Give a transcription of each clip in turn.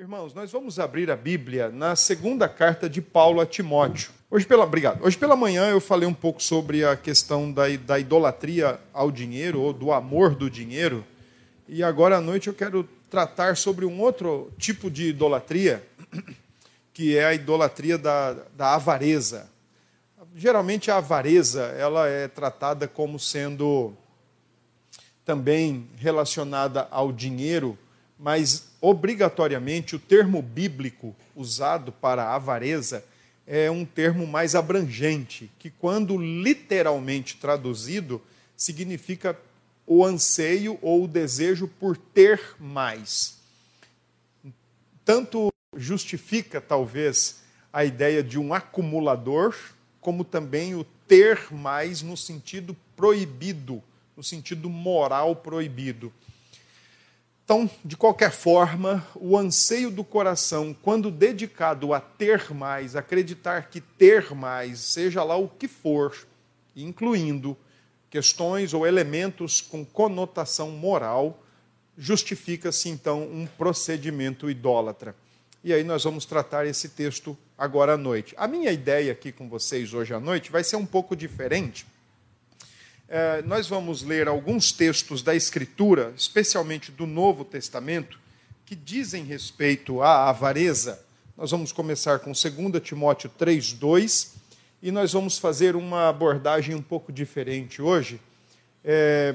Irmãos, nós vamos abrir a Bíblia na segunda carta de Paulo a Timóteo. Hoje pela, obrigado. Hoje pela manhã eu falei um pouco sobre a questão da, da idolatria ao dinheiro ou do amor do dinheiro. E agora à noite eu quero tratar sobre um outro tipo de idolatria, que é a idolatria da, da avareza. Geralmente a avareza ela é tratada como sendo também relacionada ao dinheiro, mas obrigatoriamente o termo bíblico usado para avareza é um termo mais abrangente, que, quando literalmente traduzido, significa o anseio ou o desejo por ter mais. Tanto justifica, talvez, a ideia de um acumulador, como também o ter mais no sentido proibido, no sentido moral proibido. Então, de qualquer forma, o anseio do coração, quando dedicado a ter mais, acreditar que ter mais, seja lá o que for, incluindo questões ou elementos com conotação moral, justifica-se então um procedimento idólatra. E aí nós vamos tratar esse texto agora à noite. A minha ideia aqui com vocês hoje à noite vai ser um pouco diferente é, nós vamos ler alguns textos da Escritura, especialmente do Novo Testamento, que dizem respeito à avareza. Nós vamos começar com 2 Timóteo 3,2 e nós vamos fazer uma abordagem um pouco diferente hoje. É,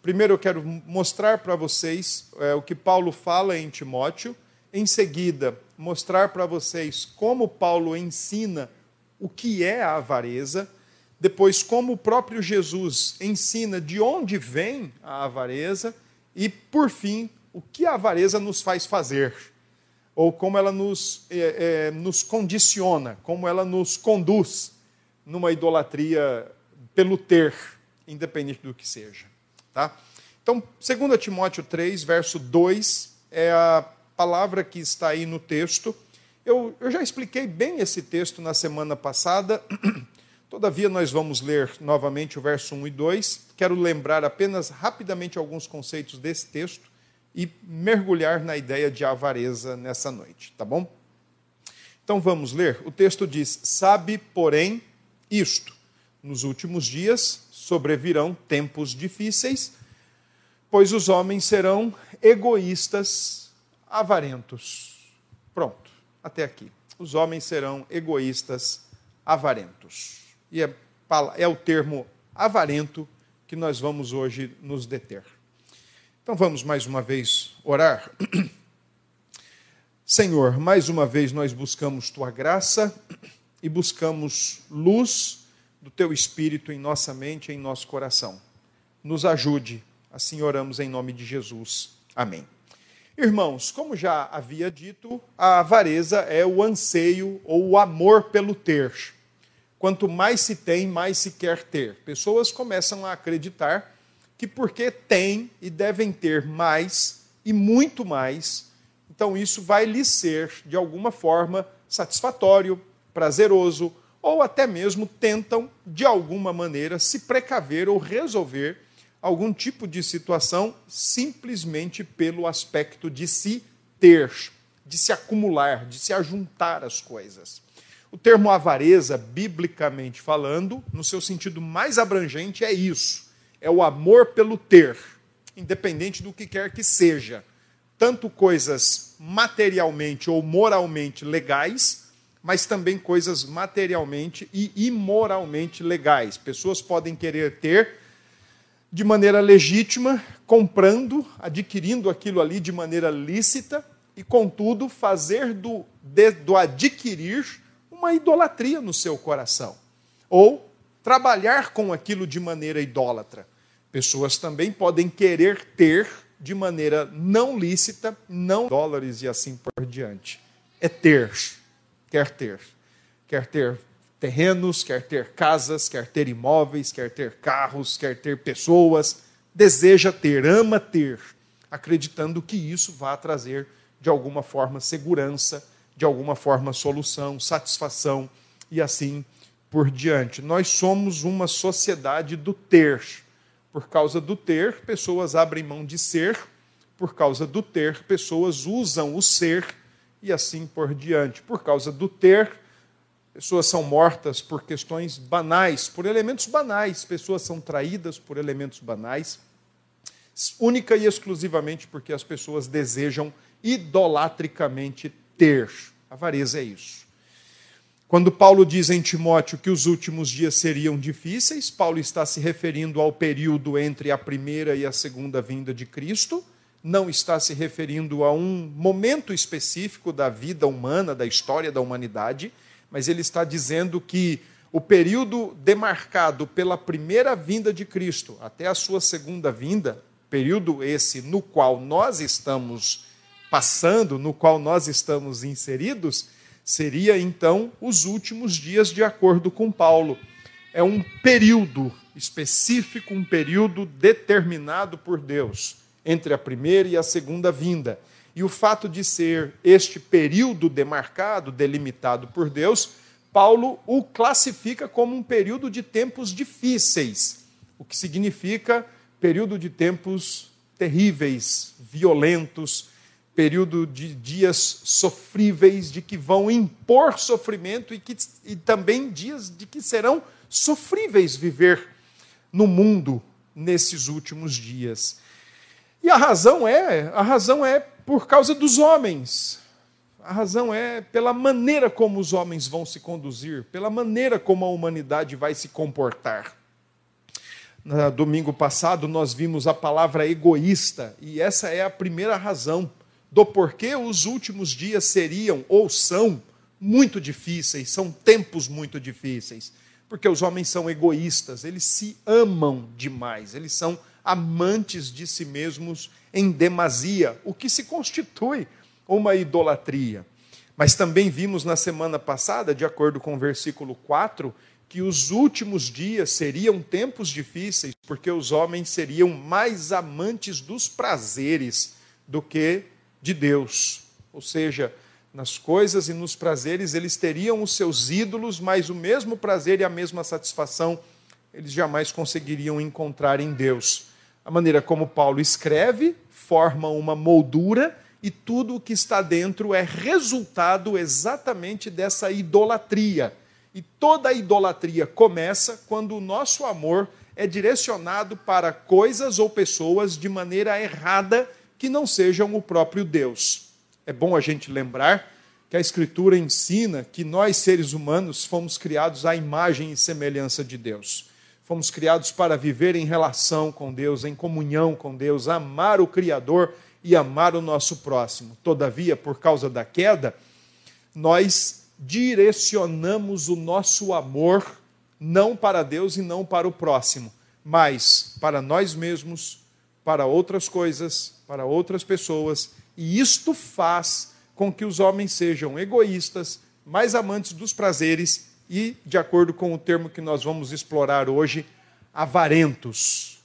primeiro eu quero mostrar para vocês é, o que Paulo fala em Timóteo, em seguida, mostrar para vocês como Paulo ensina o que é a avareza depois, como o próprio Jesus ensina de onde vem a avareza, e, por fim, o que a avareza nos faz fazer, ou como ela nos, é, é, nos condiciona, como ela nos conduz numa idolatria pelo ter, independente do que seja. Tá? Então, 2 Timóteo 3, verso 2, é a palavra que está aí no texto. Eu, eu já expliquei bem esse texto na semana passada. Todavia, nós vamos ler novamente o verso 1 e 2. Quero lembrar apenas rapidamente alguns conceitos desse texto e mergulhar na ideia de avareza nessa noite, tá bom? Então vamos ler. O texto diz: Sabe, porém, isto: nos últimos dias sobrevirão tempos difíceis, pois os homens serão egoístas, avarentos. Pronto, até aqui. Os homens serão egoístas, avarentos e é, é o termo avarento que nós vamos hoje nos deter. Então vamos mais uma vez orar. Senhor, mais uma vez nós buscamos tua graça e buscamos luz do teu espírito em nossa mente e em nosso coração. Nos ajude, assim oramos em nome de Jesus. Amém. Irmãos, como já havia dito, a avareza é o anseio ou o amor pelo ter. Quanto mais se tem, mais se quer ter. Pessoas começam a acreditar que porque têm e devem ter mais e muito mais, então isso vai lhe ser, de alguma forma, satisfatório, prazeroso, ou até mesmo tentam, de alguma maneira, se precaver ou resolver algum tipo de situação simplesmente pelo aspecto de se ter, de se acumular, de se ajuntar as coisas. O termo avareza, biblicamente falando, no seu sentido mais abrangente, é isso: é o amor pelo ter, independente do que quer que seja. Tanto coisas materialmente ou moralmente legais, mas também coisas materialmente e imoralmente legais. Pessoas podem querer ter de maneira legítima, comprando, adquirindo aquilo ali de maneira lícita, e, contudo, fazer do, de, do adquirir uma idolatria no seu coração. Ou trabalhar com aquilo de maneira idólatra. Pessoas também podem querer ter de maneira não lícita, não dólares e assim por diante. É ter, quer ter. Quer ter terrenos, quer ter casas, quer ter imóveis, quer ter carros, quer ter pessoas. Deseja ter, ama ter, acreditando que isso vai trazer de alguma forma segurança de alguma forma, solução, satisfação e assim por diante. Nós somos uma sociedade do ter. Por causa do ter, pessoas abrem mão de ser, por causa do ter, pessoas usam o ser e assim por diante. Por causa do ter, pessoas são mortas por questões banais, por elementos banais, pessoas são traídas por elementos banais, única e exclusivamente porque as pessoas desejam idolatricamente ter. Avareza é isso. Quando Paulo diz em Timóteo que os últimos dias seriam difíceis, Paulo está se referindo ao período entre a primeira e a segunda vinda de Cristo, não está se referindo a um momento específico da vida humana, da história da humanidade, mas ele está dizendo que o período demarcado pela primeira vinda de Cristo até a sua segunda vinda, período esse no qual nós estamos passando, no qual nós estamos inseridos, seria então os últimos dias, de acordo com Paulo. É um período específico, um período determinado por Deus entre a primeira e a segunda vinda. E o fato de ser este período demarcado, delimitado por Deus, Paulo o classifica como um período de tempos difíceis, o que significa período de tempos terríveis, violentos, período de dias sofríveis, de que vão impor sofrimento e, que, e também dias de que serão sofríveis viver no mundo nesses últimos dias. E a razão é, a razão é por causa dos homens. A razão é pela maneira como os homens vão se conduzir, pela maneira como a humanidade vai se comportar. No domingo passado nós vimos a palavra egoísta, e essa é a primeira razão do porquê os últimos dias seriam ou são muito difíceis, são tempos muito difíceis. Porque os homens são egoístas, eles se amam demais, eles são amantes de si mesmos em demasia, o que se constitui uma idolatria. Mas também vimos na semana passada, de acordo com o versículo 4, que os últimos dias seriam tempos difíceis, porque os homens seriam mais amantes dos prazeres do que de Deus. Ou seja, nas coisas e nos prazeres eles teriam os seus ídolos, mas o mesmo prazer e a mesma satisfação eles jamais conseguiriam encontrar em Deus. A maneira como Paulo escreve forma uma moldura e tudo o que está dentro é resultado exatamente dessa idolatria. E toda idolatria começa quando o nosso amor é direcionado para coisas ou pessoas de maneira errada que não sejam o próprio Deus. É bom a gente lembrar que a Escritura ensina que nós, seres humanos, fomos criados à imagem e semelhança de Deus. Fomos criados para viver em relação com Deus, em comunhão com Deus, amar o Criador e amar o nosso próximo. Todavia, por causa da queda, nós direcionamos o nosso amor não para Deus e não para o próximo, mas para nós mesmos, para outras coisas, para outras pessoas, e isto faz com que os homens sejam egoístas, mais amantes dos prazeres e, de acordo com o termo que nós vamos explorar hoje, avarentos.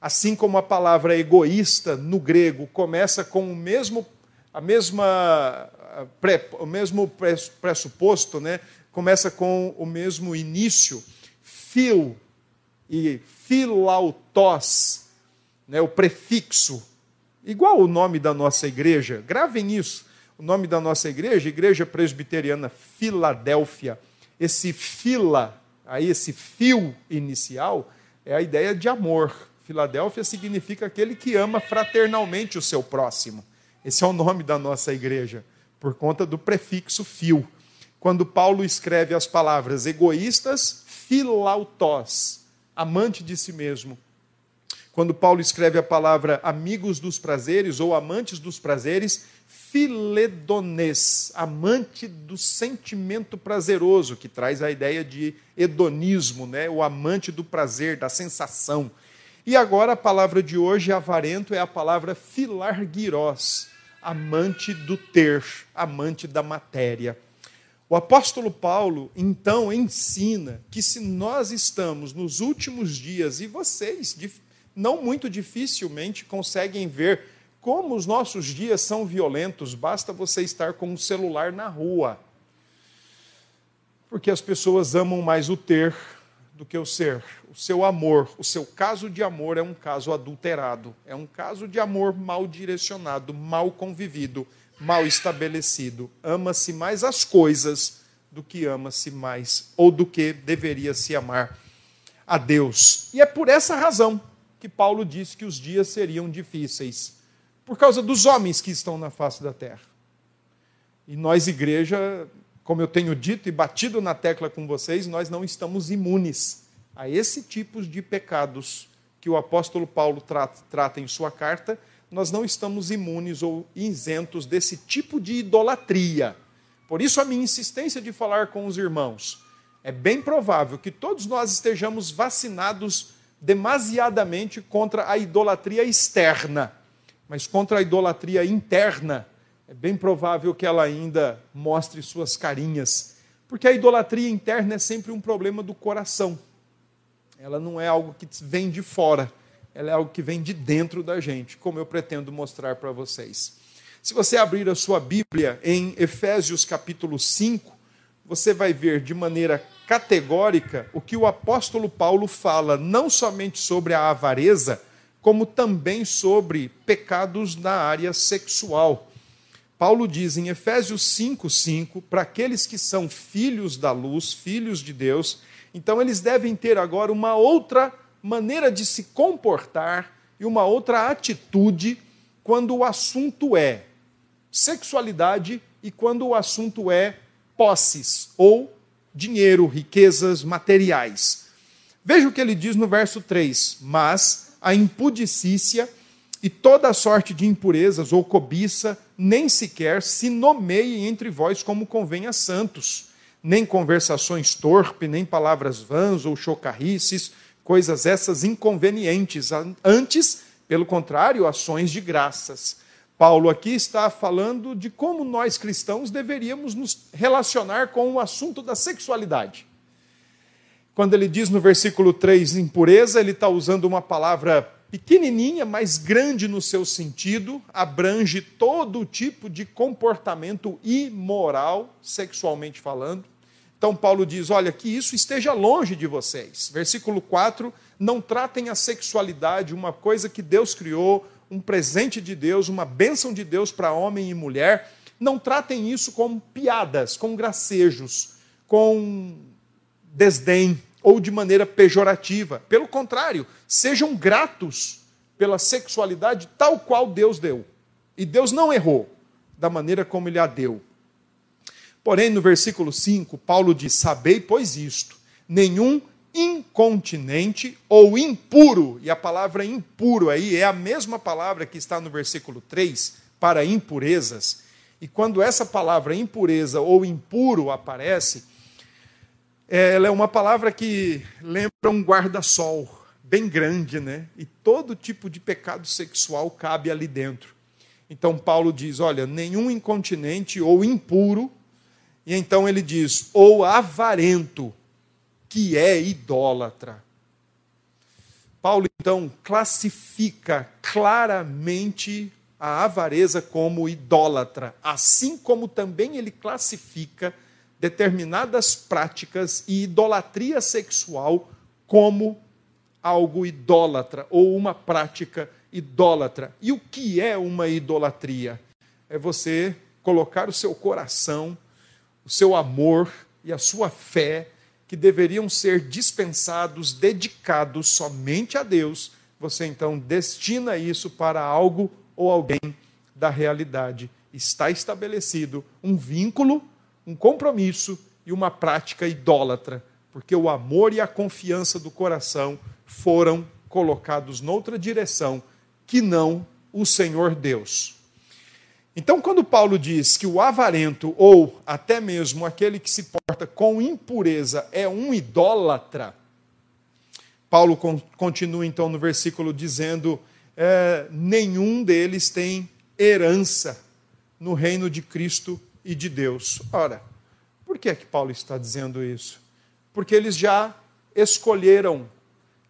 Assim como a palavra egoísta no grego começa com o mesmo, a mesma, o mesmo pressuposto, né? começa com o mesmo início, fil e filautos, né? o prefixo, igual o nome da nossa igreja, gravem isso, o nome da nossa igreja, Igreja Presbiteriana Filadélfia, esse fila, aí esse fio inicial, é a ideia de amor. Filadélfia significa aquele que ama fraternalmente o seu próximo. Esse é o nome da nossa igreja, por conta do prefixo fio. Quando Paulo escreve as palavras egoístas, filautós, amante de si mesmo. Quando Paulo escreve a palavra amigos dos prazeres ou amantes dos prazeres, filedonês, amante do sentimento prazeroso, que traz a ideia de hedonismo, né? o amante do prazer, da sensação. E agora a palavra de hoje, avarento, é a palavra filarguirós, amante do ter, amante da matéria. O apóstolo Paulo, então, ensina que se nós estamos nos últimos dias, e vocês não muito dificilmente conseguem ver como os nossos dias são violentos, basta você estar com um celular na rua. Porque as pessoas amam mais o ter do que o ser. O seu amor, o seu caso de amor é um caso adulterado, é um caso de amor mal direcionado, mal convivido, mal estabelecido. Ama-se mais as coisas do que ama-se mais, ou do que deveria se amar a Deus. E é por essa razão que Paulo disse que os dias seriam difíceis por causa dos homens que estão na face da terra. E nós, igreja, como eu tenho dito e batido na tecla com vocês, nós não estamos imunes a esse tipo de pecados que o apóstolo Paulo trata, trata em sua carta, nós não estamos imunes ou isentos desse tipo de idolatria. Por isso, a minha insistência de falar com os irmãos. É bem provável que todos nós estejamos vacinados demasiadamente contra a idolatria externa, mas contra a idolatria interna é bem provável que ela ainda mostre suas carinhas, porque a idolatria interna é sempre um problema do coração. Ela não é algo que vem de fora, ela é algo que vem de dentro da gente, como eu pretendo mostrar para vocês. Se você abrir a sua Bíblia em Efésios capítulo 5, você vai ver de maneira categórica o que o apóstolo Paulo fala, não somente sobre a avareza, como também sobre pecados na área sexual. Paulo diz em Efésios 5:5 para aqueles que são filhos da luz, filhos de Deus, então eles devem ter agora uma outra maneira de se comportar e uma outra atitude quando o assunto é sexualidade e quando o assunto é posses ou dinheiro, riquezas materiais. Veja o que ele diz no verso 3: Mas a impudicícia e toda sorte de impurezas ou cobiça, nem sequer se nomeie entre vós como convém a santos, nem conversações torpes, nem palavras vãs ou chocarrices, coisas essas inconvenientes, antes, pelo contrário, ações de graças. Paulo aqui está falando de como nós cristãos deveríamos nos relacionar com o assunto da sexualidade. Quando ele diz no versículo 3 impureza, ele está usando uma palavra pequenininha, mas grande no seu sentido, abrange todo tipo de comportamento imoral, sexualmente falando. Então, Paulo diz: olha, que isso esteja longe de vocês. Versículo 4: não tratem a sexualidade, uma coisa que Deus criou, um presente de Deus, uma bênção de Deus para homem e mulher. Não tratem isso com piadas, com gracejos, com desdém, ou de maneira pejorativa. Pelo contrário, sejam gratos pela sexualidade tal qual Deus deu. E Deus não errou da maneira como ele a deu. Porém, no versículo 5, Paulo diz: Sabei, pois isto, nenhum incontinente ou impuro, e a palavra impuro aí é a mesma palavra que está no versículo 3 para impurezas. E quando essa palavra impureza ou impuro aparece, é, ela é uma palavra que lembra um guarda-sol bem grande, né? E todo tipo de pecado sexual cabe ali dentro. Então Paulo diz: olha, nenhum incontinente ou impuro, e então ele diz, ou avarento, que é idólatra. Paulo então classifica claramente a avareza como idólatra, assim como também ele classifica determinadas práticas e idolatria sexual como algo idólatra ou uma prática idólatra. E o que é uma idolatria? É você colocar o seu coração, o seu amor e a sua fé, que deveriam ser dispensados, dedicados somente a Deus, você então destina isso para algo ou alguém da realidade. Está estabelecido um vínculo um compromisso e uma prática idólatra, porque o amor e a confiança do coração foram colocados noutra direção que não o Senhor Deus. Então, quando Paulo diz que o avarento, ou até mesmo aquele que se porta com impureza, é um idólatra, Paulo continua então no versículo dizendo: é, nenhum deles tem herança no reino de Cristo e de Deus. Ora, por que é que Paulo está dizendo isso? Porque eles já escolheram,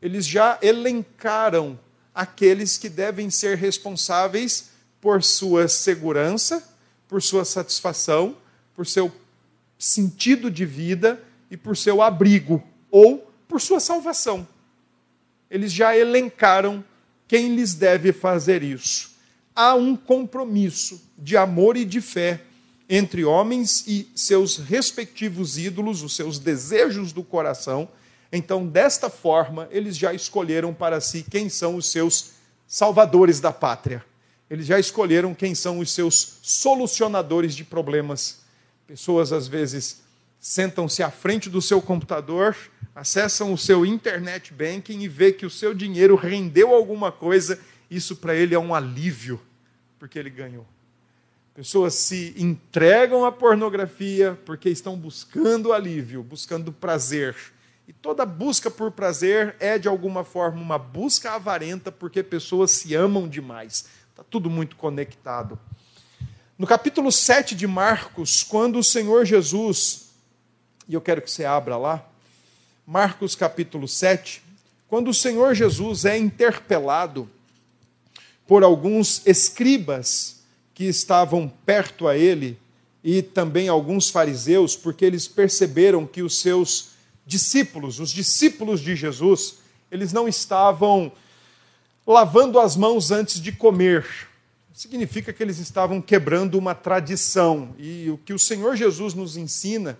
eles já elencaram aqueles que devem ser responsáveis por sua segurança, por sua satisfação, por seu sentido de vida e por seu abrigo ou por sua salvação. Eles já elencaram quem lhes deve fazer isso. há um compromisso de amor e de fé entre homens e seus respectivos ídolos, os seus desejos do coração. Então, desta forma, eles já escolheram para si quem são os seus salvadores da pátria. Eles já escolheram quem são os seus solucionadores de problemas. Pessoas, às vezes, sentam-se à frente do seu computador, acessam o seu internet banking e vê que o seu dinheiro rendeu alguma coisa. Isso para ele é um alívio, porque ele ganhou. Pessoas se entregam à pornografia porque estão buscando alívio, buscando prazer. E toda busca por prazer é, de alguma forma, uma busca avarenta porque pessoas se amam demais. Está tudo muito conectado. No capítulo 7 de Marcos, quando o Senhor Jesus, e eu quero que você abra lá, Marcos capítulo 7, quando o Senhor Jesus é interpelado por alguns escribas que estavam perto a ele e também alguns fariseus, porque eles perceberam que os seus discípulos, os discípulos de Jesus, eles não estavam lavando as mãos antes de comer. Significa que eles estavam quebrando uma tradição. E o que o Senhor Jesus nos ensina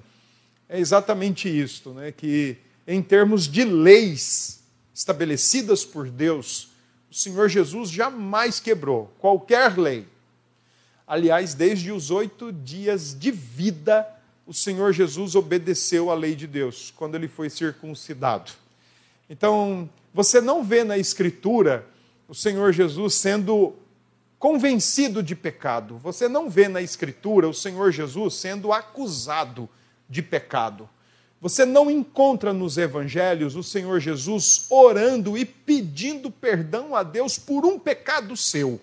é exatamente isto, né? que em termos de leis estabelecidas por Deus, o Senhor Jesus jamais quebrou qualquer lei. Aliás, desde os oito dias de vida, o Senhor Jesus obedeceu à lei de Deus, quando ele foi circuncidado. Então, você não vê na Escritura o Senhor Jesus sendo convencido de pecado. Você não vê na Escritura o Senhor Jesus sendo acusado de pecado. Você não encontra nos evangelhos o Senhor Jesus orando e pedindo perdão a Deus por um pecado seu.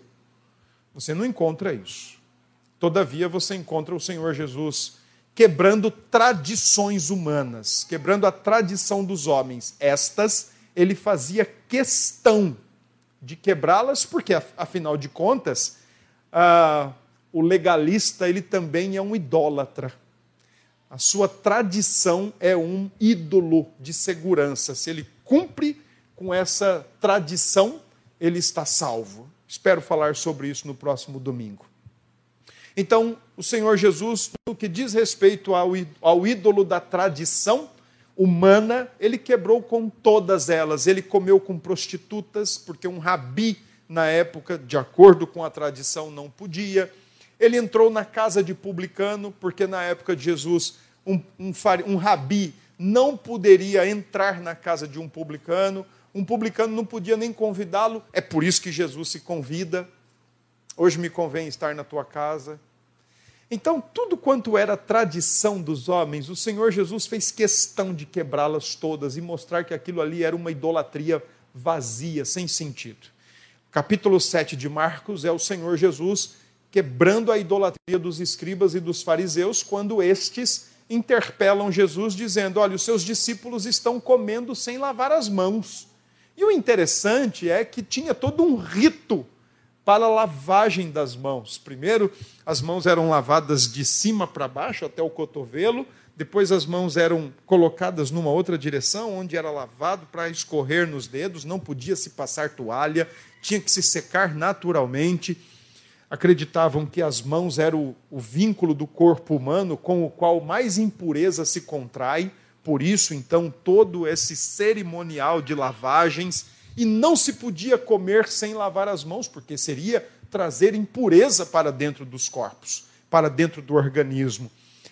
Você não encontra isso. Todavia, você encontra o Senhor Jesus quebrando tradições humanas, quebrando a tradição dos homens. Estas ele fazia questão de quebrá-las, porque, afinal de contas, ah, o legalista ele também é um idólatra. A sua tradição é um ídolo de segurança. Se ele cumpre com essa tradição, ele está salvo. Espero falar sobre isso no próximo domingo. Então, o Senhor Jesus, no que diz respeito ao, ao ídolo da tradição humana, ele quebrou com todas elas. Ele comeu com prostitutas, porque um rabi, na época, de acordo com a tradição, não podia. Ele entrou na casa de publicano, porque na época de Jesus, um, um, um rabi não poderia entrar na casa de um publicano. Um publicano não podia nem convidá-lo. É por isso que Jesus se convida Hoje me convém estar na tua casa. Então, tudo quanto era tradição dos homens, o Senhor Jesus fez questão de quebrá-las todas e mostrar que aquilo ali era uma idolatria vazia, sem sentido. Capítulo 7 de Marcos é o Senhor Jesus quebrando a idolatria dos escribas e dos fariseus, quando estes interpelam Jesus, dizendo: Olha, os seus discípulos estão comendo sem lavar as mãos. E o interessante é que tinha todo um rito para a lavagem das mãos. Primeiro, as mãos eram lavadas de cima para baixo até o cotovelo, depois as mãos eram colocadas numa outra direção, onde era lavado para escorrer nos dedos, não podia se passar toalha, tinha que se secar naturalmente. Acreditavam que as mãos eram o, vínculo do corpo humano com o qual mais impureza se contrai, por isso, então, todo esse cerimonial de lavagens e não se podia comer sem lavar as mãos, porque seria trazer impureza para dentro dos corpos, para dentro do organismo.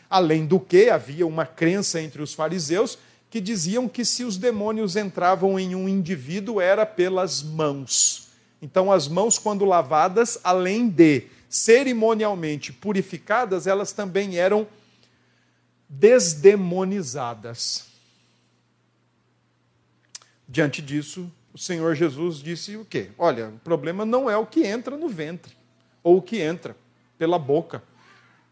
Além do que, havia uma crença entre os fariseus que diziam que se os demônios entravam em um indivíduo era pelas mãos. Então, as mãos, quando lavadas, além de cerimonialmente purificadas, elas também eram desdemonizadas. Diante disso, o Senhor Jesus disse o quê? Olha, o problema não é o que entra no ventre, ou o que entra pela boca.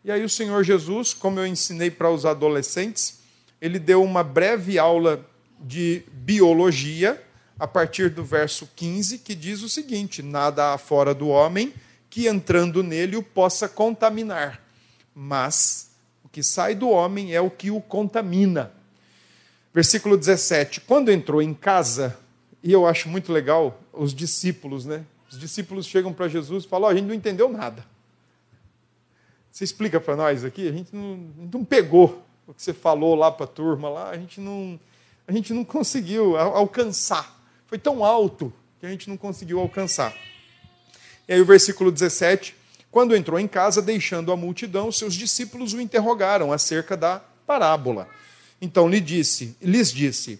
E aí o Senhor Jesus, como eu ensinei para os adolescentes, ele deu uma breve aula de biologia, a partir do verso 15, que diz o seguinte: Nada há fora do homem que entrando nele o possa contaminar, mas o que sai do homem é o que o contamina. Versículo 17: Quando entrou em casa, e eu acho muito legal os discípulos, né? Os discípulos chegam para Jesus e falam: oh, a gente não entendeu nada. Você explica para nós aqui? A gente, não, não pegou o que você falou lá para a turma, lá, a gente não, a gente não conseguiu alcançar. Foi tão alto que a gente não conseguiu alcançar. E aí o versículo 17, quando entrou em casa, deixando a multidão, seus discípulos o interrogaram acerca da parábola. Então lhe disse, lhes disse: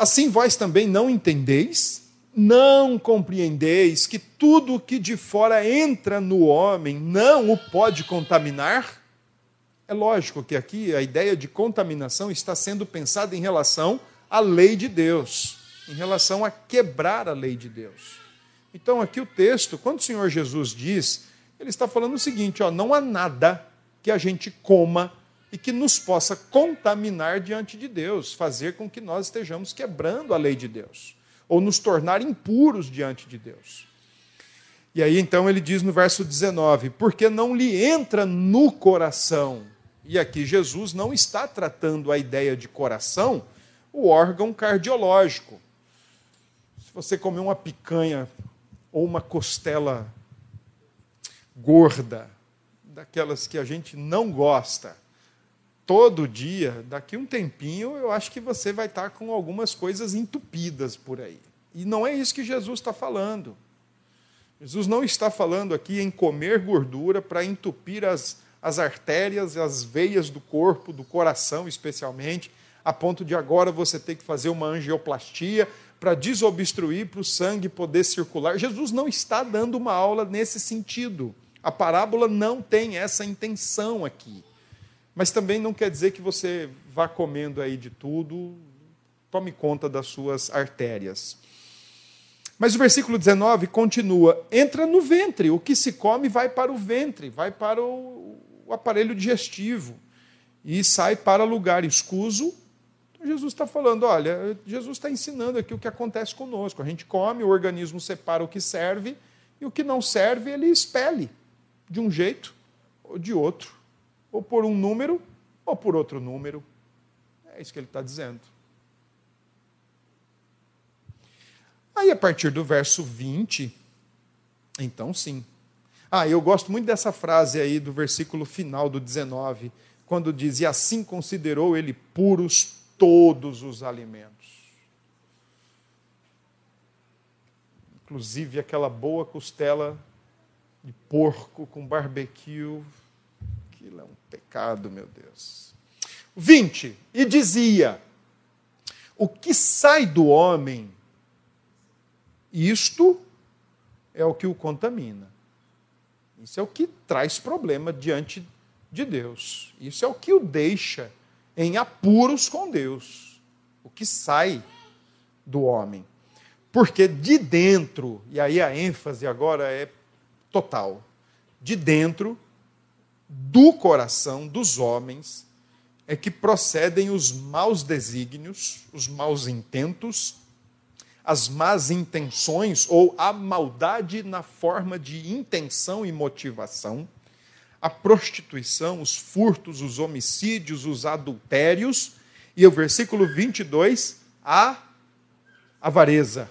Assim vós também não entendeis? Não compreendeis que tudo o que de fora entra no homem não o pode contaminar? É lógico que aqui a ideia de contaminação está sendo pensada em relação à lei de Deus, em relação a quebrar a lei de Deus. Então, aqui o texto, quando o Senhor Jesus diz, ele está falando o seguinte: ó, não há nada que a gente coma e que nos possa contaminar diante de Deus, fazer com que nós estejamos quebrando a lei de Deus, ou nos tornar impuros diante de Deus. E aí então ele diz no verso 19: porque não lhe entra no coração e aqui Jesus não está tratando a ideia de coração, o órgão cardiológico. Se você comer uma picanha ou uma costela gorda, daquelas que a gente não gosta, todo dia, daqui um tempinho, eu acho que você vai estar com algumas coisas entupidas por aí. E não é isso que Jesus está falando. Jesus não está falando aqui em comer gordura para entupir as as artérias, as veias do corpo, do coração especialmente, a ponto de agora você ter que fazer uma angioplastia para desobstruir, para o sangue poder circular. Jesus não está dando uma aula nesse sentido. A parábola não tem essa intenção aqui. Mas também não quer dizer que você vá comendo aí de tudo, tome conta das suas artérias. Mas o versículo 19 continua: entra no ventre, o que se come vai para o ventre, vai para o, aparelho digestivo e sai para lugar escuso. Então, Jesus está falando: olha, Jesus está ensinando aqui o que acontece conosco. A gente come, o organismo separa o que serve e o que não serve ele expele de um jeito ou de outro, ou por um número ou por outro número. É isso que ele está dizendo. Aí, a partir do verso 20, então sim, ah, eu gosto muito dessa frase aí do versículo final do 19, quando diz: E assim considerou ele puros todos os alimentos. Inclusive aquela boa costela de porco com barbecue. Aquilo é um pecado, meu Deus. 20. E dizia: O que sai do homem, isto é o que o contamina. Isso é o que traz problema diante de Deus. Isso é o que o deixa em apuros com Deus. O que sai do homem. Porque de dentro, e aí a ênfase agora é total, de dentro do coração dos homens é que procedem os maus desígnios, os maus intentos, as más intenções ou a maldade na forma de intenção e motivação, a prostituição, os furtos, os homicídios, os adultérios, e o versículo 22, a avareza,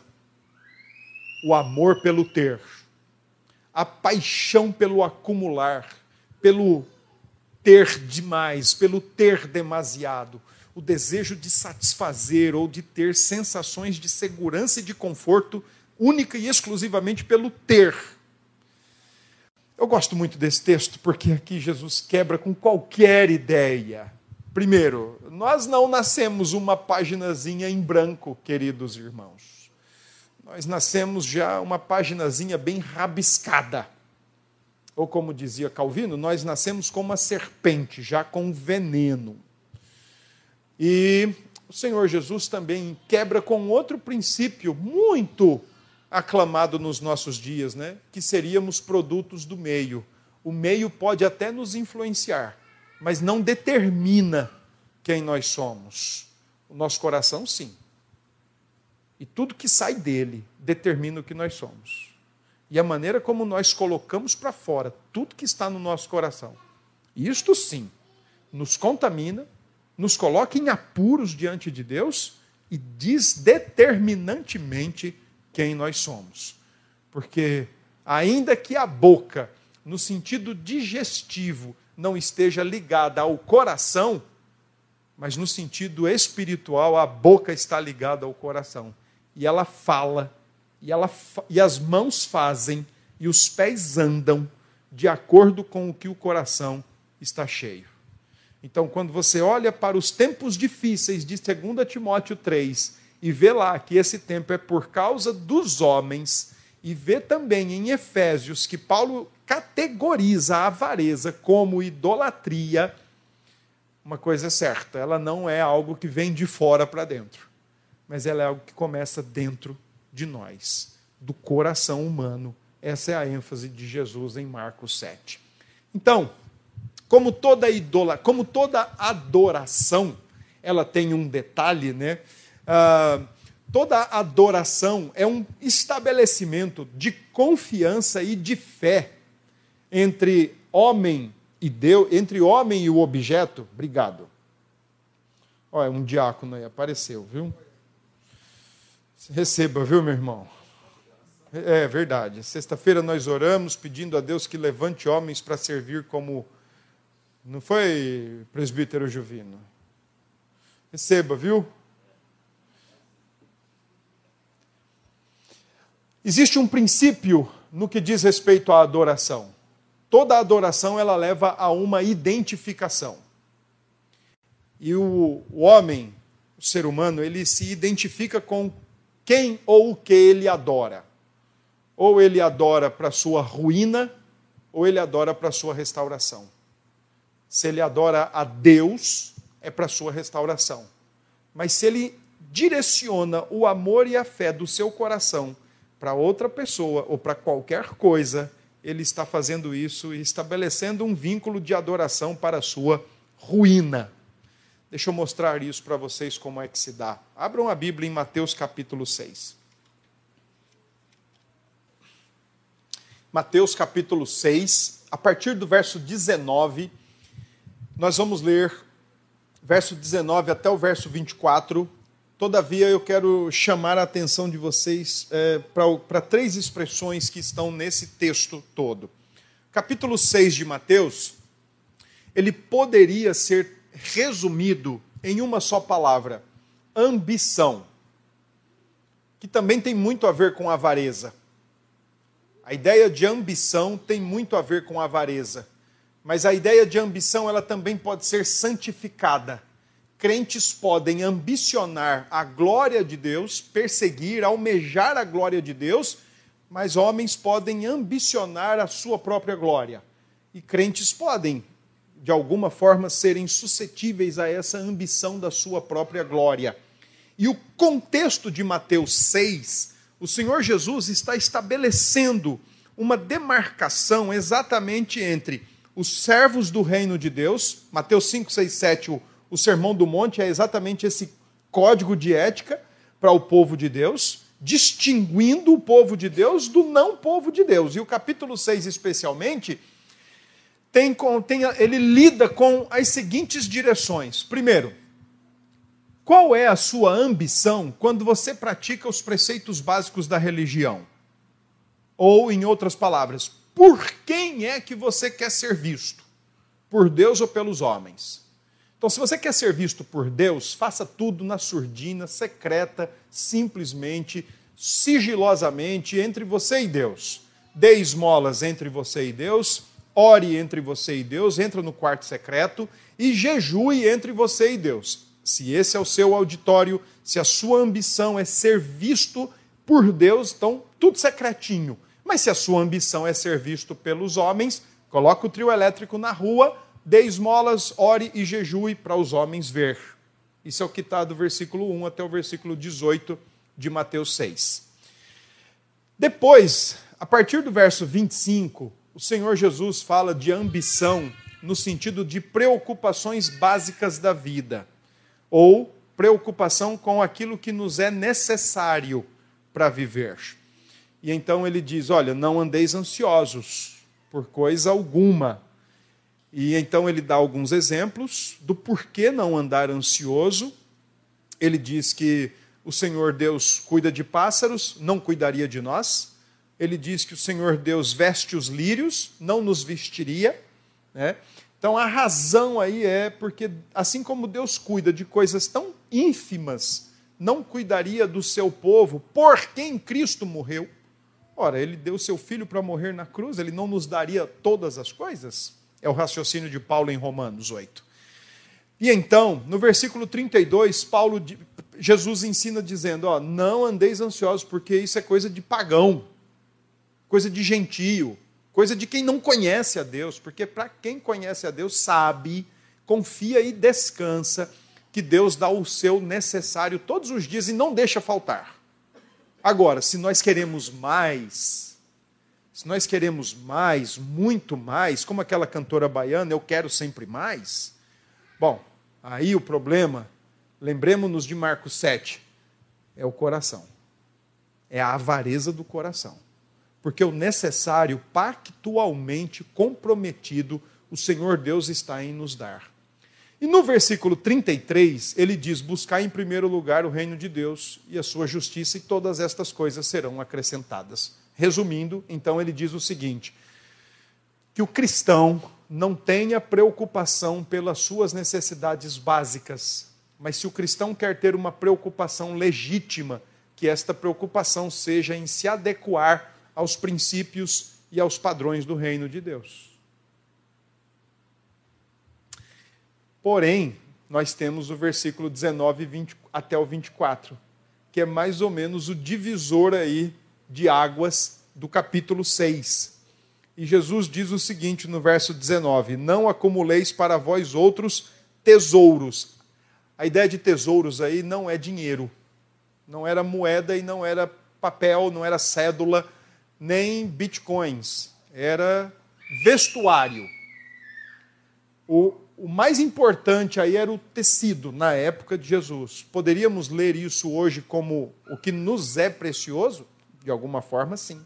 o amor pelo ter, a paixão pelo acumular, pelo ter demais, pelo ter demasiado, o desejo de satisfazer ou de ter sensações de segurança e de conforto única e exclusivamente pelo ter. Eu gosto muito desse texto porque aqui Jesus quebra com qualquer ideia. Primeiro, nós não nascemos uma paginazinha em branco, queridos irmãos. Nós nascemos já uma paginazinha bem rabiscada. Ou como dizia Calvino, nós nascemos com uma serpente, já com veneno. E o Senhor Jesus também quebra com outro princípio muito aclamado nos nossos dias, né? que seríamos produtos do meio. O meio pode até nos influenciar, mas não determina quem nós somos. O nosso coração, sim. E tudo que sai dele determina o que nós somos. E a maneira como nós colocamos para fora tudo que está no nosso coração. Isto sim nos contamina nos coloca em apuros diante de Deus e diz determinantemente quem nós somos. Porque, ainda que a boca, no sentido digestivo, não esteja ligada ao coração, mas no sentido espiritual, a boca está ligada ao coração. E ela fala, e, ela, e as mãos fazem, e os pés andam de acordo com o que o coração está cheio. Então, quando você olha para os tempos difíceis de 2 Timóteo 3 e vê lá que esse tempo é por causa dos homens, e vê também em Efésios que Paulo categoriza a avareza como idolatria, uma coisa é certa, ela não é algo que vem de fora para dentro, mas ela é algo que começa dentro de nós, do coração humano. Essa é a ênfase de Jesus em Marcos 7. Então, como toda idola, como toda adoração, ela tem um detalhe, né? Ah, toda adoração é um estabelecimento de confiança e de fé entre homem e Deus, entre homem e o objeto. Obrigado. Olha, um diácono aí apareceu, viu? Receba, viu, meu irmão? É verdade. Sexta-feira nós oramos pedindo a Deus que levante homens para servir como. Não foi, presbítero Juvino? Receba, viu? Existe um princípio no que diz respeito à adoração. Toda adoração ela leva a uma identificação. E o, o homem, o ser humano, ele se identifica com quem ou o que ele adora. Ou ele adora para sua ruína, ou ele adora para sua restauração. Se ele adora a Deus, é para sua restauração. Mas se ele direciona o amor e a fé do seu coração para outra pessoa ou para qualquer coisa, ele está fazendo isso e estabelecendo um vínculo de adoração para a sua ruína. Deixa eu mostrar isso para vocês como é que se dá. Abram a Bíblia em Mateus capítulo 6. Mateus capítulo 6, a partir do verso 19, nós vamos ler verso 19 até o verso 24. Todavia, eu quero chamar a atenção de vocês é, para três expressões que estão nesse texto todo. Capítulo 6 de Mateus, ele poderia ser resumido em uma só palavra: ambição, que também tem muito a ver com avareza. A ideia de ambição tem muito a ver com avareza, mas a ideia de ambição ela também pode ser santificada. Crentes podem ambicionar a glória de Deus, perseguir, almejar a glória de Deus, mas homens podem ambicionar a sua própria glória. E crentes podem, de alguma forma, serem suscetíveis a essa ambição da sua própria glória. E o contexto de Mateus 6 o Senhor Jesus está estabelecendo uma demarcação exatamente entre os servos do reino de Deus, Mateus 5, 6, 7, o, o Sermão do Monte é exatamente esse código de ética para o povo de Deus, distinguindo o povo de Deus do não povo de Deus. E o capítulo 6, especialmente, tem, tem, ele lida com as seguintes direções. Primeiro, qual é a sua ambição quando você pratica os preceitos básicos da religião? Ou, em outras palavras, por quem é que você quer ser visto? Por Deus ou pelos homens? Então, se você quer ser visto por Deus, faça tudo na surdina, secreta, simplesmente, sigilosamente, entre você e Deus. Dê esmolas entre você e Deus, ore entre você e Deus, entra no quarto secreto e jejue entre você e Deus se esse é o seu auditório, se a sua ambição é ser visto por Deus, então tudo secretinho. Mas se a sua ambição é ser visto pelos homens, coloque o trio elétrico na rua, dê esmolas, ore e jejue para os homens ver. Isso é o que está do versículo 1 até o versículo 18 de Mateus 6. Depois, a partir do verso 25, o Senhor Jesus fala de ambição no sentido de preocupações básicas da vida ou preocupação com aquilo que nos é necessário para viver. E então ele diz: Olha, não andeis ansiosos por coisa alguma. E então ele dá alguns exemplos do porquê não andar ansioso. Ele diz que o Senhor Deus cuida de pássaros, não cuidaria de nós? Ele diz que o Senhor Deus veste os lírios, não nos vestiria. Né? Então a razão aí é porque, assim como Deus cuida de coisas tão ínfimas, não cuidaria do seu povo por quem Cristo morreu. Ora, ele deu seu filho para morrer na cruz, ele não nos daria todas as coisas? É o raciocínio de Paulo em Romanos 8. E então, no versículo 32, Paulo, Jesus ensina dizendo: ó, não andeis ansiosos, porque isso é coisa de pagão, coisa de gentio, coisa de quem não conhece a Deus, porque para quem conhece a Deus sabe, confia e descansa que Deus dá o seu necessário todos os dias e não deixa faltar. Agora, se nós queremos mais, se nós queremos mais, muito mais, como aquela cantora baiana, eu quero sempre mais, bom, Aí o problema, lembremos-nos de Marcos 7, é o coração. É a avareza do coração. Porque o necessário, pactualmente comprometido, o Senhor Deus está em nos dar. E no versículo 33, ele diz: Buscar em primeiro lugar o reino de Deus e a sua justiça, e todas estas coisas serão acrescentadas. Resumindo, então ele diz o seguinte: que o cristão não tenha preocupação pelas suas necessidades básicas, mas se o cristão quer ter uma preocupação legítima, que esta preocupação seja em se adequar aos princípios e aos padrões do reino de Deus. Porém, nós temos o versículo 19 20, até o 24, que é mais ou menos o divisor aí de águas do capítulo 6 e Jesus diz o seguinte no verso 19: Não acumuleis para vós outros tesouros. A ideia de tesouros aí não é dinheiro, não era moeda e não era papel, não era cédula, nem bitcoins, era vestuário. O, o mais importante aí era o tecido na época de Jesus. Poderíamos ler isso hoje como o que nos é precioso? De alguma forma, sim.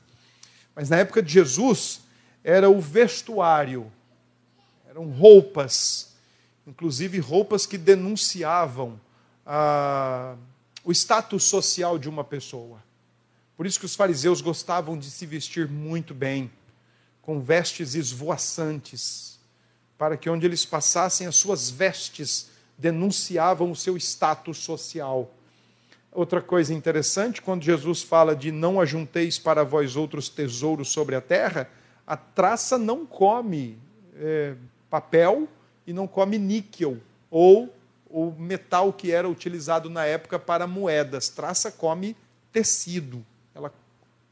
Mas na época de Jesus, era o vestuário, eram roupas, inclusive roupas que denunciavam ah, o status social de uma pessoa. Por isso que os fariseus gostavam de se vestir muito bem, com vestes esvoaçantes, para que onde eles passassem as suas vestes denunciavam o seu status social. Outra coisa interessante, quando Jesus fala de não ajunteis para vós outros tesouros sobre a terra, a traça não come é, papel e não come níquel, ou o metal que era utilizado na época para moedas. Traça come tecido, ela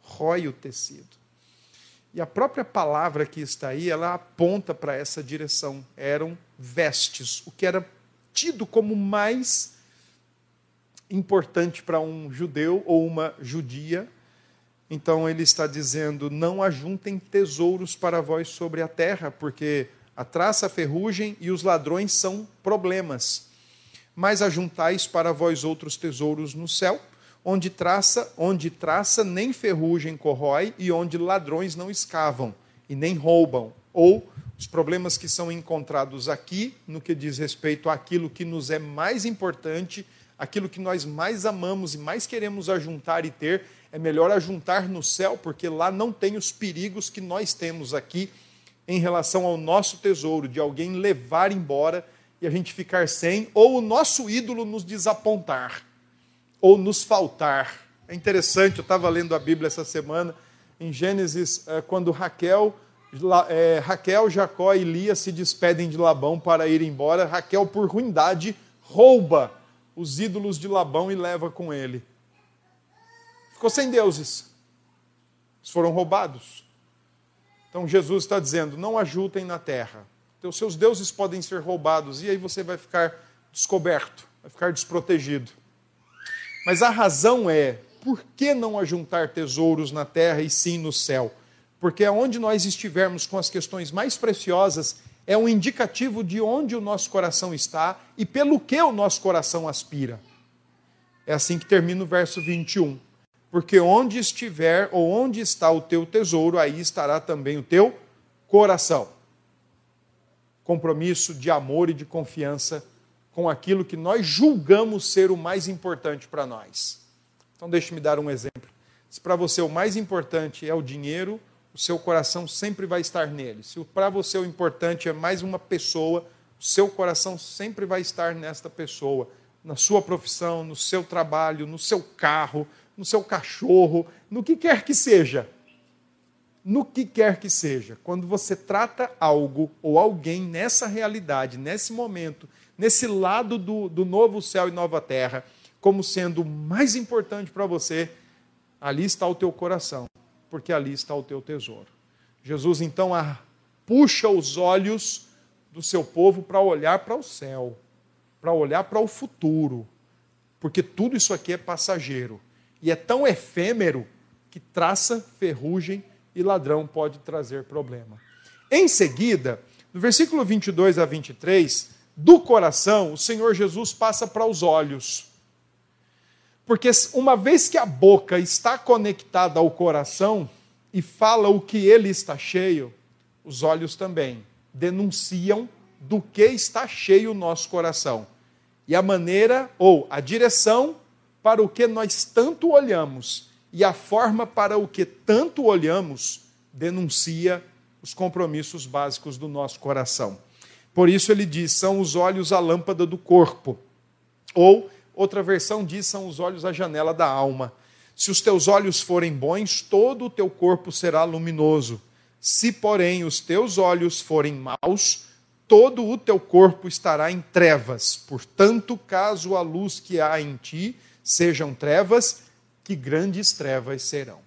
rói o tecido. E a própria palavra que está aí, ela aponta para essa direção. Eram vestes, o que era tido como mais importante para um judeu ou uma judia então ele está dizendo: não ajuntem tesouros para vós sobre a terra, porque a traça, a ferrugem e os ladrões são problemas. Mas ajuntais para vós outros tesouros no céu, onde traça, onde traça nem ferrugem corrói e onde ladrões não escavam e nem roubam. Ou os problemas que são encontrados aqui, no que diz respeito àquilo que nos é mais importante, aquilo que nós mais amamos e mais queremos ajuntar e ter, é melhor ajuntar no céu, porque lá não tem os perigos que nós temos aqui em relação ao nosso tesouro, de alguém levar embora e a gente ficar sem, ou o nosso ídolo nos desapontar, ou nos faltar. É interessante, eu estava lendo a Bíblia essa semana, em Gênesis, é, quando Raquel, é, Raquel, Jacó e Lia se despedem de Labão para ir embora, Raquel, por ruindade, rouba os ídolos de Labão e leva com ele ficou sem deuses. Eles foram roubados. Então Jesus está dizendo: não ajutem na terra. Então, seus deuses podem ser roubados e aí você vai ficar descoberto, vai ficar desprotegido. Mas a razão é: por que não ajuntar tesouros na terra e sim no céu? Porque aonde nós estivermos com as questões mais preciosas é um indicativo de onde o nosso coração está e pelo que o nosso coração aspira. É assim que termina o verso 21 porque onde estiver ou onde está o teu tesouro, aí estará também o teu coração. Compromisso de amor e de confiança com aquilo que nós julgamos ser o mais importante para nós. Então, deixe-me dar um exemplo. Se para você o mais importante é o dinheiro, o seu coração sempre vai estar nele. Se para você o importante é mais uma pessoa, o seu coração sempre vai estar nesta pessoa, na sua profissão, no seu trabalho, no seu carro, no seu cachorro, no que quer que seja. No que quer que seja. Quando você trata algo ou alguém nessa realidade, nesse momento, nesse lado do, do novo céu e nova terra, como sendo mais importante para você, ali está o teu coração, porque ali está o teu tesouro. Jesus então puxa os olhos do seu povo para olhar para o céu, para olhar para o futuro, porque tudo isso aqui é passageiro e é tão efêmero que traça, ferrugem e ladrão pode trazer problema. Em seguida, no versículo 22 a 23, do coração, o Senhor Jesus passa para os olhos. Porque uma vez que a boca está conectada ao coração e fala o que ele está cheio, os olhos também denunciam do que está cheio o nosso coração. E a maneira ou a direção para o que nós tanto olhamos e a forma para o que tanto olhamos denuncia os compromissos básicos do nosso coração. Por isso ele diz: são os olhos a lâmpada do corpo. Ou, outra versão diz: são os olhos a janela da alma. Se os teus olhos forem bons, todo o teu corpo será luminoso. Se, porém, os teus olhos forem maus, todo o teu corpo estará em trevas. Portanto, caso a luz que há em ti sejam trevas, que grandes trevas serão.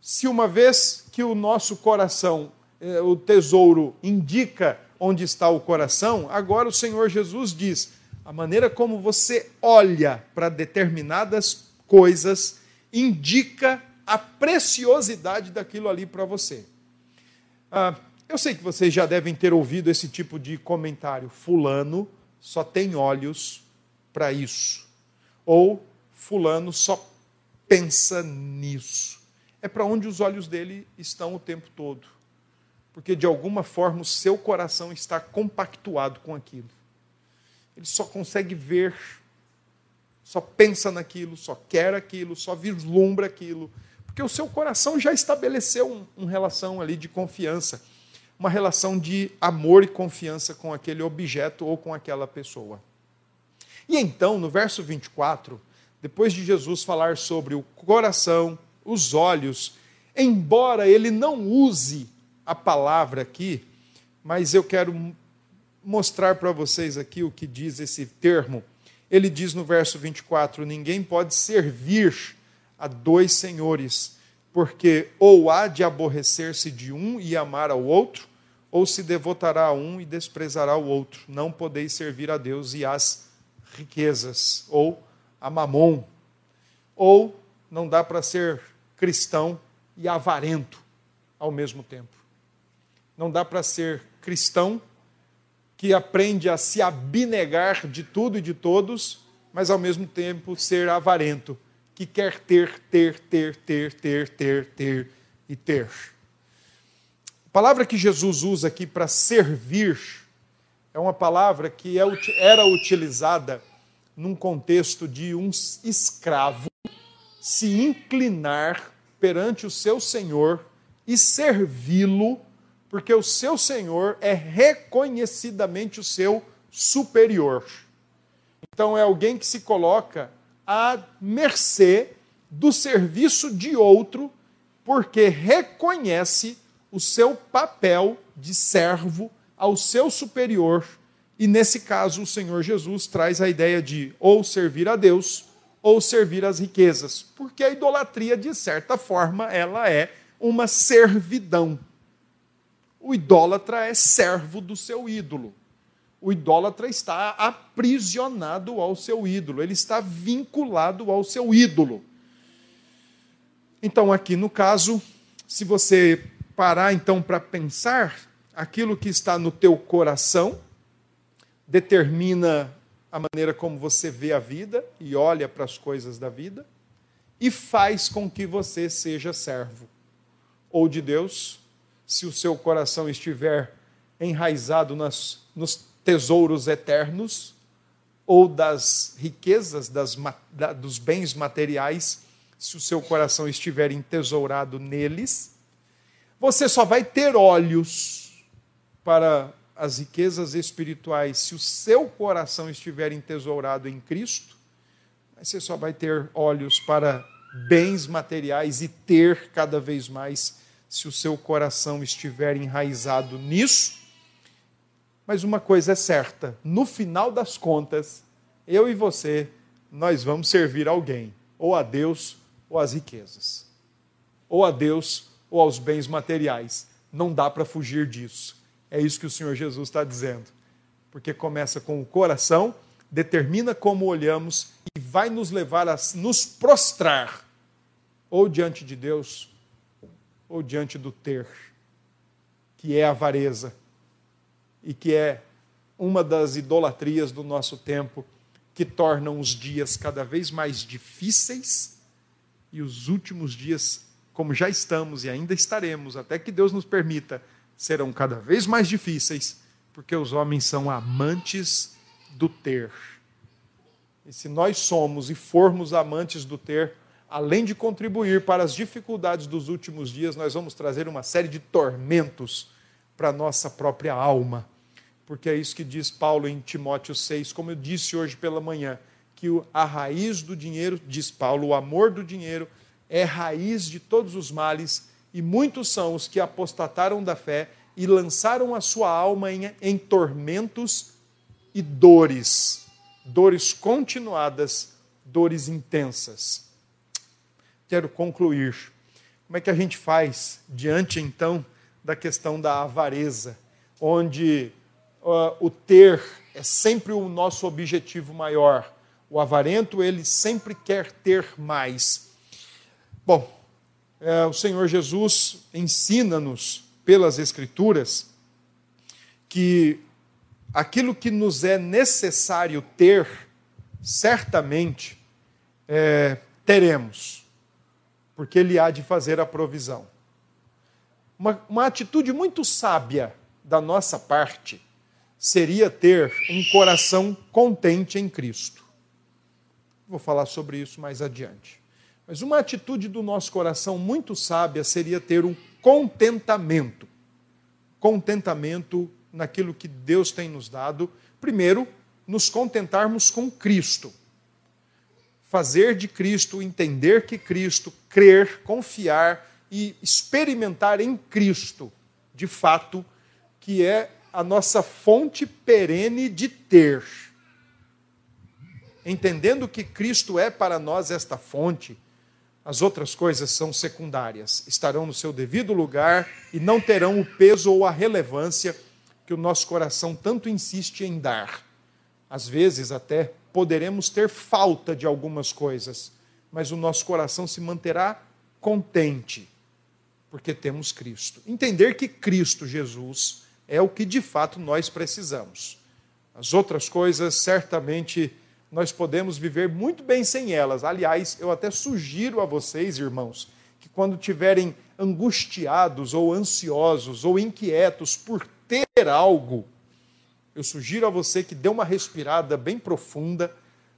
Se uma vez que o nosso coração, eh, o tesouro, indica onde está o coração, agora o Senhor Jesus diz: a maneira como você olha para determinadas coisas indica a preciosidade daquilo ali para você. Ah, eu sei que vocês já devem ter ouvido esse tipo de comentário. Fulano só tem olhos para isso. Ou Fulano só pensa nisso. É para onde os olhos dele estão o tempo todo porque de alguma forma o seu coração está compactuado com aquilo. Ele só consegue ver, só pensa naquilo, só quer aquilo, só vislumbra aquilo, porque o seu coração já estabeleceu uma um relação ali de confiança, uma relação de amor e confiança com aquele objeto ou com aquela pessoa. E então, no verso 24, depois de Jesus falar sobre o coração, os olhos, embora ele não use a palavra aqui, mas eu quero mostrar para vocês aqui o que diz esse termo. Ele diz no verso 24: Ninguém pode servir a dois senhores, porque ou há de aborrecer-se de um e amar ao outro, ou se devotará a um e desprezará o outro. Não podeis servir a Deus e às riquezas, ou a mamon. Ou não dá para ser cristão e avarento ao mesmo tempo. Não dá para ser cristão que aprende a se abnegar de tudo e de todos, mas ao mesmo tempo ser avarento, que quer ter, ter, ter, ter, ter, ter, ter e ter. A palavra que Jesus usa aqui para servir é uma palavra que é era utilizada num contexto de um escravo se inclinar perante o seu senhor e servi-lo porque o seu senhor é reconhecidamente o seu superior. Então é alguém que se coloca à mercê do serviço de outro, porque reconhece o seu papel de servo ao seu superior. E nesse caso, o Senhor Jesus traz a ideia de ou servir a Deus ou servir as riquezas, porque a idolatria, de certa forma, ela é uma servidão. O idólatra é servo do seu ídolo. O idólatra está aprisionado ao seu ídolo, ele está vinculado ao seu ídolo. Então, aqui no caso, se você parar então para pensar, aquilo que está no teu coração determina a maneira como você vê a vida e olha para as coisas da vida e faz com que você seja servo ou de Deus se o seu coração estiver enraizado nas, nos tesouros eternos ou das riquezas, das, da, dos bens materiais, se o seu coração estiver entesourado neles. Você só vai ter olhos para as riquezas espirituais se o seu coração estiver entesourado em Cristo. Mas você só vai ter olhos para bens materiais e ter cada vez mais se o seu coração estiver enraizado nisso. Mas uma coisa é certa: no final das contas, eu e você, nós vamos servir alguém, ou a Deus ou às riquezas, ou a Deus ou aos bens materiais. Não dá para fugir disso. É isso que o Senhor Jesus está dizendo. Porque começa com o coração, determina como olhamos e vai nos levar a nos prostrar, ou diante de Deus, ou diante do ter, que é avareza e que é uma das idolatrias do nosso tempo, que tornam os dias cada vez mais difíceis e os últimos dias, como já estamos e ainda estaremos, até que Deus nos permita, serão cada vez mais difíceis, porque os homens são amantes do ter. E se nós somos e formos amantes do ter, além de contribuir para as dificuldades dos últimos dias, nós vamos trazer uma série de tormentos para a nossa própria alma. Porque é isso que diz Paulo em Timóteo 6, como eu disse hoje pela manhã que a raiz do dinheiro, diz Paulo, o amor do dinheiro é raiz de todos os males, e muitos são os que apostataram da fé e lançaram a sua alma em, em tormentos e dores, dores continuadas, dores intensas. Quero concluir. Como é que a gente faz diante então da questão da avareza, onde uh, o ter é sempre o nosso objetivo maior? O avarento, ele sempre quer ter mais. Bom, é, o Senhor Jesus ensina-nos pelas Escrituras que aquilo que nos é necessário ter, certamente é, teremos, porque Ele há de fazer a provisão. Uma, uma atitude muito sábia da nossa parte seria ter um coração contente em Cristo. Vou falar sobre isso mais adiante. Mas uma atitude do nosso coração muito sábia seria ter um contentamento. Contentamento naquilo que Deus tem nos dado. Primeiro, nos contentarmos com Cristo. Fazer de Cristo, entender que Cristo, crer, confiar e experimentar em Cristo, de fato, que é a nossa fonte perene de ter entendendo que Cristo é para nós esta fonte, as outras coisas são secundárias, estarão no seu devido lugar e não terão o peso ou a relevância que o nosso coração tanto insiste em dar. Às vezes, até poderemos ter falta de algumas coisas, mas o nosso coração se manterá contente, porque temos Cristo. Entender que Cristo Jesus é o que de fato nós precisamos. As outras coisas certamente nós podemos viver muito bem sem elas. Aliás, eu até sugiro a vocês, irmãos, que quando tiverem angustiados ou ansiosos ou inquietos por ter algo, eu sugiro a você que dê uma respirada bem profunda,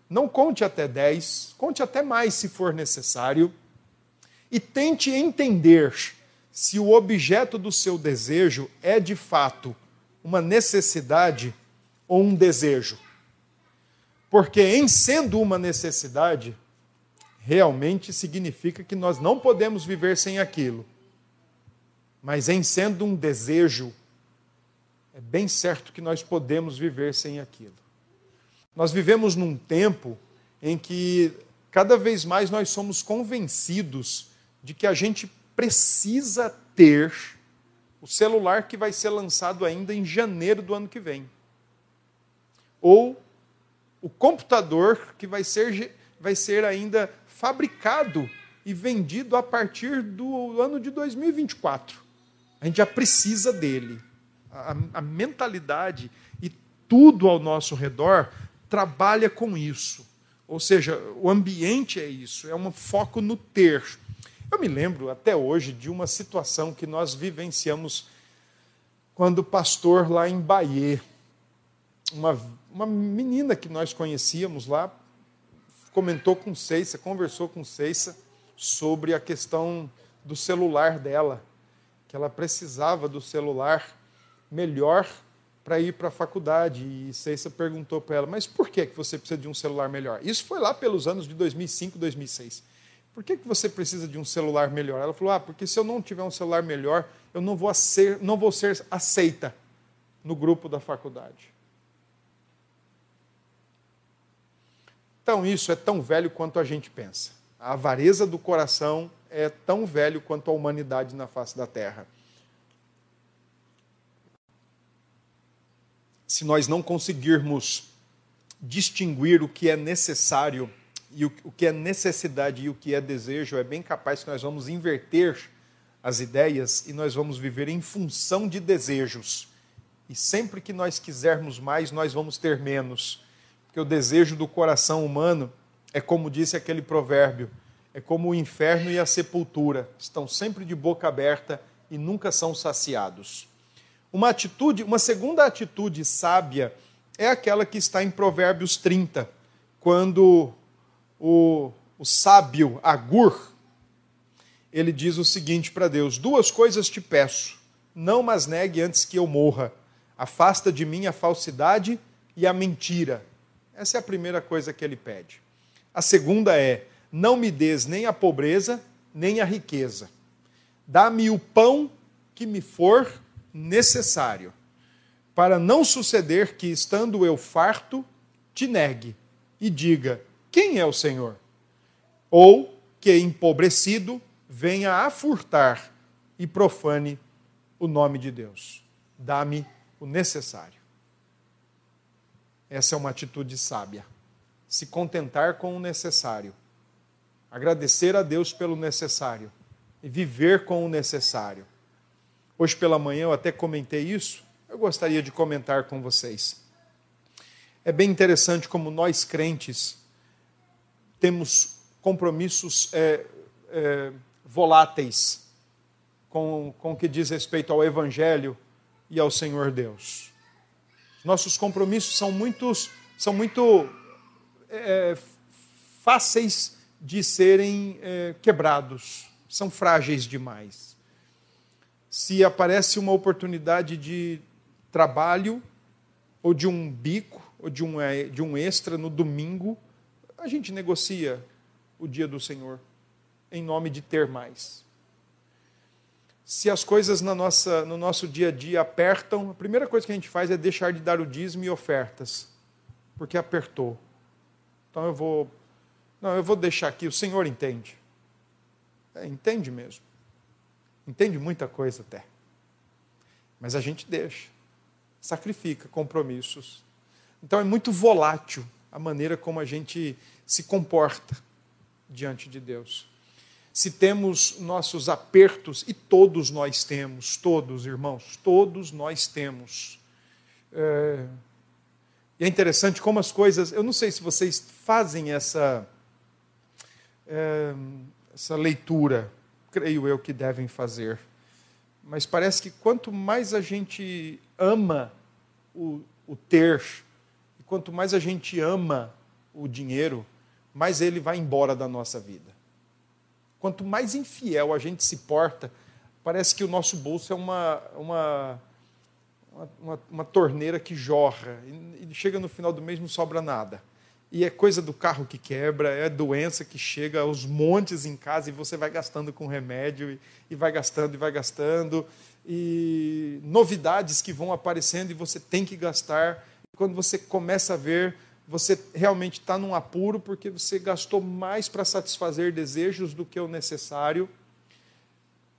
não conte até 10, conte até mais se for necessário, e tente entender se o objeto do seu desejo é de fato uma necessidade ou um desejo. Porque, em sendo uma necessidade, realmente significa que nós não podemos viver sem aquilo. Mas, em sendo um desejo, é bem certo que nós podemos viver sem aquilo. Nós vivemos num tempo em que cada vez mais nós somos convencidos de que a gente precisa ter o celular que vai ser lançado ainda em janeiro do ano que vem. Ou o computador que vai ser, vai ser ainda fabricado e vendido a partir do ano de 2024. A gente já precisa dele. A, a mentalidade e tudo ao nosso redor trabalha com isso. Ou seja, o ambiente é isso, é um foco no ter. Eu me lembro até hoje de uma situação que nós vivenciamos quando pastor lá em Bahia, uma uma menina que nós conhecíamos lá comentou com Ceissa, conversou com Ceissa, sobre a questão do celular dela, que ela precisava do celular melhor para ir para a faculdade. E Ceissa perguntou para ela: Mas por que você precisa de um celular melhor? Isso foi lá pelos anos de 2005, 2006. Por que, que você precisa de um celular melhor? Ela falou: Ah, porque se eu não tiver um celular melhor, eu não vou ser, não vou ser aceita no grupo da faculdade. Então, isso é tão velho quanto a gente pensa. A avareza do coração é tão velho quanto a humanidade na face da terra. Se nós não conseguirmos distinguir o que é necessário e o, que é necessidade e o que é desejo, é bem capaz que nós vamos inverter as ideias e nós vamos viver em função de desejos. E sempre que nós quisermos mais, nós vamos ter menos. Porque o desejo do coração humano é como disse aquele provérbio: é como o inferno e a sepultura, estão sempre de boca aberta e nunca são saciados. Uma atitude, uma segunda atitude sábia é aquela que está em Provérbios 30, quando o, o sábio Agur ele diz o seguinte para Deus: Duas coisas te peço, não mas negue antes que eu morra. Afasta de mim a falsidade e a mentira. Essa é a primeira coisa que ele pede. A segunda é: não me des nem a pobreza, nem a riqueza. Dá-me o pão que me for necessário, para não suceder que, estando eu farto, te negue e diga: Quem é o Senhor? Ou que, empobrecido, venha a furtar e profane o nome de Deus. Dá-me o necessário. Essa é uma atitude sábia. Se contentar com o necessário. Agradecer a Deus pelo necessário. E viver com o necessário. Hoje pela manhã eu até comentei isso. Eu gostaria de comentar com vocês. É bem interessante como nós crentes temos compromissos é, é, voláteis com, com o que diz respeito ao Evangelho e ao Senhor Deus. Nossos compromissos são, muitos, são muito é, fáceis de serem é, quebrados, são frágeis demais. Se aparece uma oportunidade de trabalho, ou de um bico, ou de um, é, de um extra no domingo, a gente negocia o dia do Senhor em nome de ter mais. Se as coisas na nossa, no nosso dia a dia apertam, a primeira coisa que a gente faz é deixar de dar o dízimo e ofertas, porque apertou. Então eu vou, não, eu vou deixar aqui. O Senhor entende, é, entende mesmo, entende muita coisa até, mas a gente deixa, sacrifica compromissos. Então é muito volátil a maneira como a gente se comporta diante de Deus se temos nossos apertos, e todos nós temos, todos, irmãos, todos nós temos. É, e é interessante como as coisas, eu não sei se vocês fazem essa, é, essa leitura, creio eu que devem fazer, mas parece que quanto mais a gente ama o, o ter, e quanto mais a gente ama o dinheiro, mais ele vai embora da nossa vida. Quanto mais infiel a gente se porta, parece que o nosso bolso é uma, uma, uma, uma torneira que jorra. E chega no final do mês não sobra nada. E é coisa do carro que quebra, é doença que chega aos montes em casa e você vai gastando com remédio e, e vai gastando e vai gastando. E novidades que vão aparecendo e você tem que gastar. Quando você começa a ver, você realmente está num apuro porque você gastou mais para satisfazer desejos do que o necessário,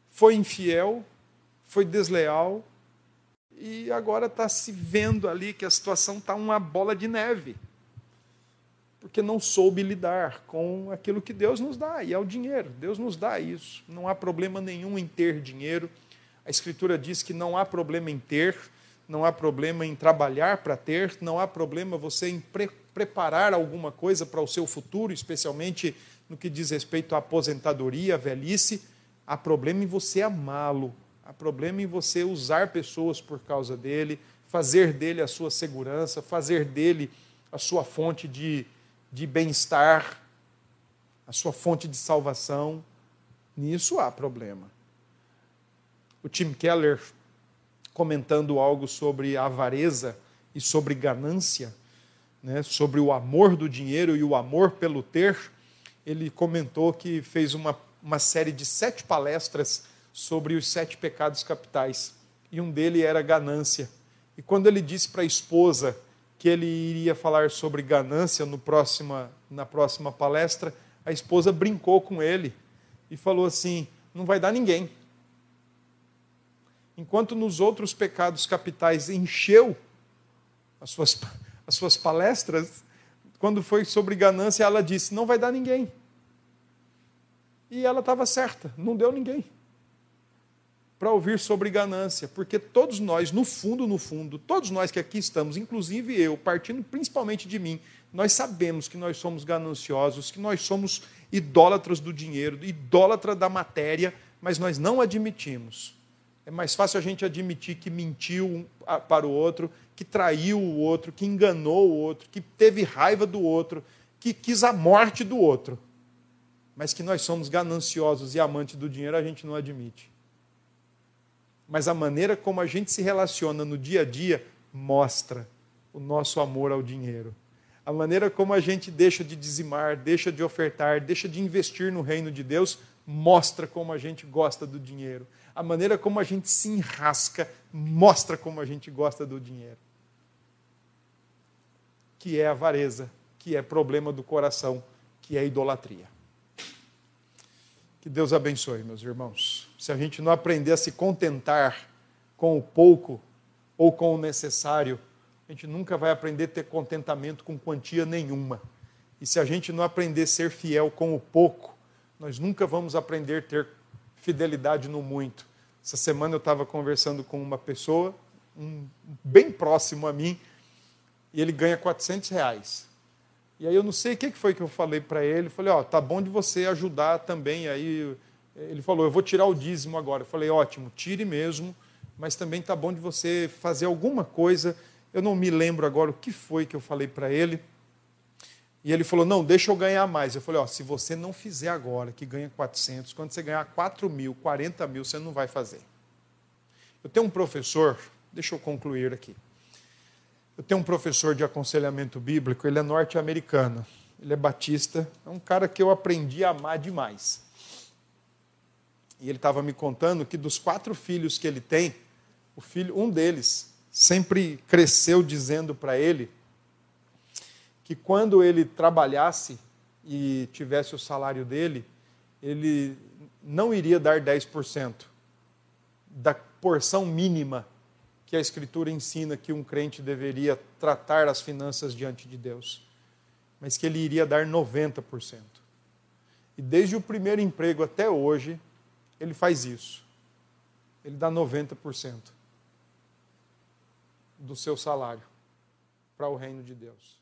foi infiel, foi desleal e agora está se vendo ali que a situação está uma bola de neve. Porque não soube lidar com aquilo que Deus nos dá, e é o dinheiro. Deus nos dá isso. Não há problema nenhum em ter dinheiro. A Escritura diz que não há problema em ter, não há problema em trabalhar para ter, não há problema você em pre preparar alguma coisa para o seu futuro, especialmente no que diz respeito à aposentadoria, à velhice. Há problema em você amá-lo, há problema em você usar pessoas por causa dele, fazer dele a sua segurança, fazer dele a sua fonte de, de bem-estar. a sua fonte de salvação, nisso há problema. O Tim Keller, comentando algo sobre avareza e sobre ganância, né, sobre o amor do dinheiro e o amor pelo ter, ele comentou que fez uma, uma série de sete palestras sobre os sete pecados capitais. E um dele era ganância. E quando ele disse para a esposa que ele iria falar sobre ganância no próxima, na próxima palestra, a esposa brincou com ele e falou assim: não vai dar ninguém. Enquanto nos outros pecados capitais encheu as suas, as suas palestras, quando foi sobre ganância, ela disse: não vai dar ninguém. E ela estava certa, não deu ninguém para ouvir sobre ganância, porque todos nós, no fundo, no fundo, todos nós que aqui estamos, inclusive eu, partindo principalmente de mim, nós sabemos que nós somos gananciosos, que nós somos idólatras do dinheiro, idólatra da matéria, mas nós não admitimos. É mais fácil a gente admitir que mentiu para o outro, que traiu o outro, que enganou o outro, que teve raiva do outro, que quis a morte do outro. Mas que nós somos gananciosos e amantes do dinheiro, a gente não admite. Mas a maneira como a gente se relaciona no dia a dia mostra o nosso amor ao dinheiro a maneira como a gente deixa de dizimar, deixa de ofertar, deixa de investir no reino de Deus, mostra como a gente gosta do dinheiro. A maneira como a gente se enrasca, mostra como a gente gosta do dinheiro. Que é avareza, que é problema do coração, que é idolatria. Que Deus abençoe, meus irmãos. Se a gente não aprender a se contentar com o pouco ou com o necessário, a gente nunca vai aprender a ter contentamento com quantia nenhuma. E se a gente não aprender a ser fiel com o pouco, nós nunca vamos aprender a ter fidelidade no muito. Essa semana eu estava conversando com uma pessoa, um, bem próximo a mim, e ele ganha 400 reais. E aí eu não sei o que foi que eu falei para ele. Falei, ó, oh, tá bom de você ajudar também. Aí ele falou, eu vou tirar o dízimo agora. Eu falei, ótimo, tire mesmo, mas também tá bom de você fazer alguma coisa eu não me lembro agora o que foi que eu falei para ele. E ele falou: Não, deixa eu ganhar mais. Eu falei: Ó, se você não fizer agora, que ganha 400, quando você ganhar 4 mil, 40 mil, você não vai fazer. Eu tenho um professor, deixa eu concluir aqui. Eu tenho um professor de aconselhamento bíblico, ele é norte-americano, ele é batista, é um cara que eu aprendi a amar demais. E ele estava me contando que dos quatro filhos que ele tem, o filho, um deles sempre cresceu dizendo para ele que quando ele trabalhasse e tivesse o salário dele, ele não iria dar 10% da porção mínima que a Escritura ensina que um crente deveria tratar as finanças diante de Deus, mas que ele iria dar 90%. E desde o primeiro emprego até hoje, ele faz isso. Ele dá 90% do seu salário para o reino de Deus.